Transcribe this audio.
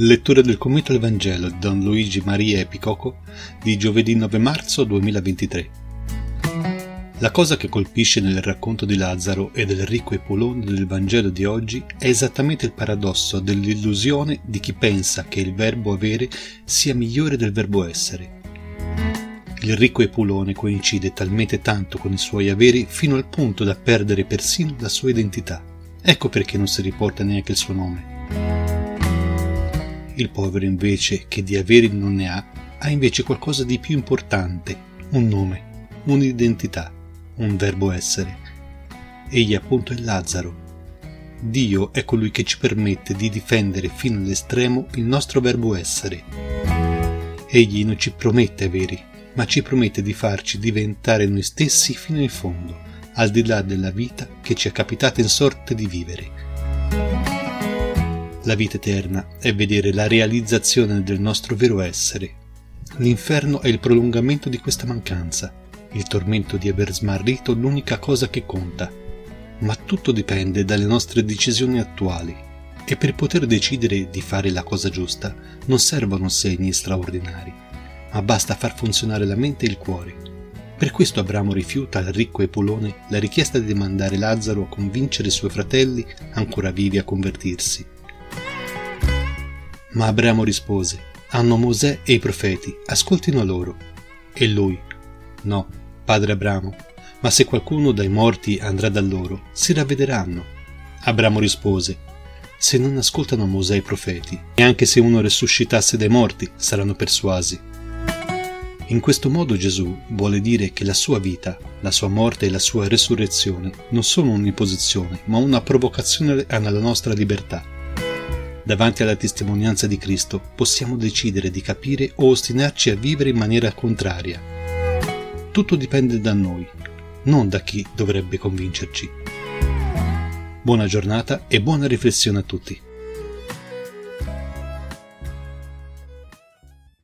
Lettura del commento al Vangelo di Don Luigi Maria Epicoco di giovedì 9 marzo 2023. La cosa che colpisce nel racconto di Lazzaro e del ricco Epulone del Vangelo di oggi è esattamente il paradosso dell'illusione di chi pensa che il verbo avere sia migliore del verbo essere. Il ricco Epulone coincide talmente tanto con i suoi averi fino al punto da perdere persino la sua identità. Ecco perché non si riporta neanche il suo nome. Il povero invece, che di averi non ne ha, ha invece qualcosa di più importante, un nome, un'identità, un verbo essere. Egli appunto è Lazzaro. Dio è colui che ci permette di difendere fino all'estremo il nostro verbo essere. Egli non ci promette averi, ma ci promette di farci diventare noi stessi fino in fondo, al di là della vita che ci è capitata in sorte di vivere. La vita eterna è vedere la realizzazione del nostro vero essere. L'inferno è il prolungamento di questa mancanza, il tormento di aver smarrito l'unica cosa che conta. Ma tutto dipende dalle nostre decisioni attuali e per poter decidere di fare la cosa giusta non servono segni straordinari, ma basta far funzionare la mente e il cuore. Per questo Abramo rifiuta al ricco Epulone la richiesta di mandare Lazzaro a convincere i suoi fratelli ancora vivi a convertirsi ma Abramo rispose, hanno Mosè e i profeti, ascoltino loro. E lui, no, padre Abramo, ma se qualcuno dai morti andrà da loro, si ravvederanno. Abramo rispose, se non ascoltano Mosè e i profeti, e anche se uno resuscitasse dai morti, saranno persuasi. In questo modo Gesù vuole dire che la sua vita, la sua morte e la sua resurrezione non sono un'imposizione, ma una provocazione alla nostra libertà Davanti alla testimonianza di Cristo possiamo decidere di capire o ostinarci a vivere in maniera contraria. Tutto dipende da noi, non da chi dovrebbe convincerci. Buona giornata e buona riflessione a tutti.